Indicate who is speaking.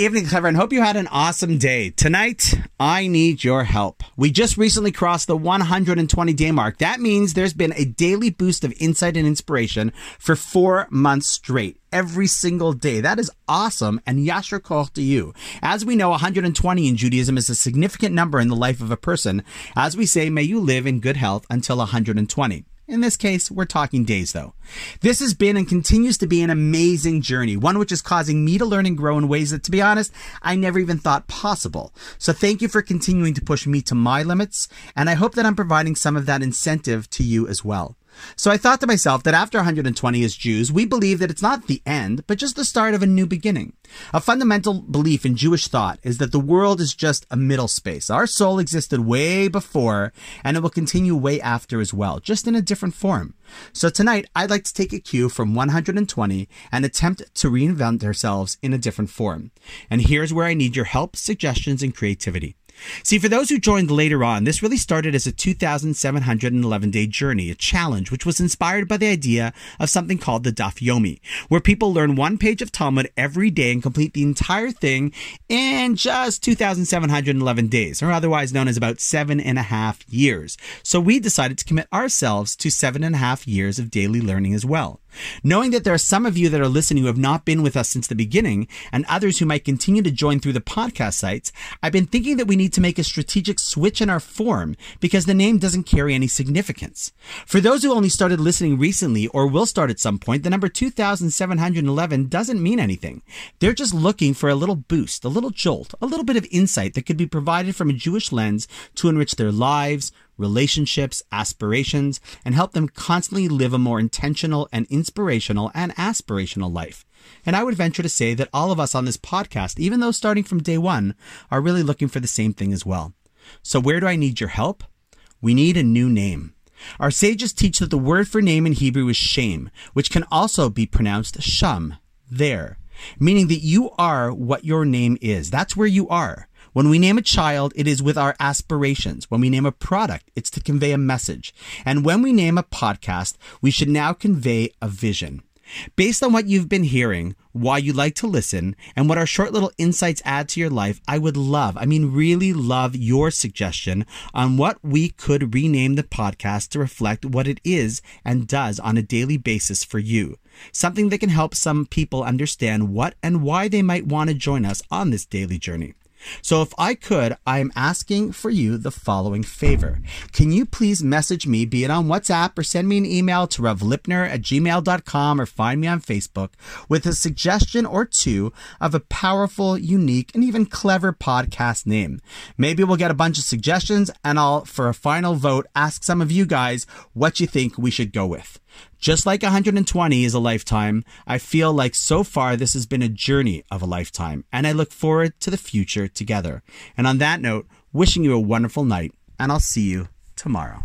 Speaker 1: evening, Clever, and hope you had an awesome day. Tonight, I need your help. We just recently crossed the 120 day mark. That means there's been a daily boost of insight and inspiration for four months straight. Every single day. That is awesome. And yasher koch to you. As we know, 120 in Judaism is a significant number in the life of a person. As we say, may you live in good health until 120. In this case, we're talking days though. This has been and continues to be an amazing journey, one which is causing me to learn and grow in ways that, to be honest, I never even thought possible. So thank you for continuing to push me to my limits, and I hope that I'm providing some of that incentive to you as well. So I thought to myself that after 120 as Jews, we believe that it's not the end, but just the start of a new beginning. A fundamental belief in Jewish thought is that the world is just a middle space. Our soul existed way before, and it will continue way after as well, just in a different form. So tonight, I'd like to take a cue from 120 and attempt to reinvent ourselves in a different form. And here's where I need your help, suggestions, and creativity. See, for those who joined later on, this really started as a 2,711 day journey, a challenge which was inspired by the idea of something called the Daf Yomi, where people learn one page of Talmud every day and complete the entire thing in just 2,711 days, or otherwise known as about seven and a half years. So we decided to commit ourselves to seven and a half years of daily learning as well. Knowing that there are some of you that are listening who have not been with us since the beginning and others who might continue to join through the podcast sites, I've been thinking that we need to make a strategic switch in our form because the name doesn't carry any significance. For those who only started listening recently or will start at some point, the number 2711 doesn't mean anything. They're just looking for a little boost, a little jolt, a little bit of insight that could be provided from a Jewish lens to enrich their lives, relationships, aspirations, and help them constantly live a more intentional and inspirational and aspirational life. And I would venture to say that all of us on this podcast, even though starting from day one, are really looking for the same thing as well. So where do I need your help? We need a new name. Our sages teach that the word for name in Hebrew is shame, which can also be pronounced shum, there, meaning that you are what your name is. That's where you are. When we name a child, it is with our aspirations. When we name a product, it's to convey a message. And when we name a podcast, we should now convey a vision. Based on what you've been hearing, why you like to listen, and what our short little insights add to your life, I would love, I mean, really love your suggestion on what we could rename the podcast to reflect what it is and does on a daily basis for you. Something that can help some people understand what and why they might want to join us on this daily journey. So if I could, I'm asking for you the following favor. Can you please message me, be it on WhatsApp or send me an email to revlipner at gmail.com or find me on Facebook with a suggestion or two of a powerful, unique, and even clever podcast name. Maybe we'll get a bunch of suggestions and I'll, for a final vote, ask some of you guys what you think we should go with. Just like 120 is a lifetime, I feel like so far this has been a journey of a lifetime, and I look forward to the future together. And on that note, wishing you a wonderful night, and I'll see you tomorrow.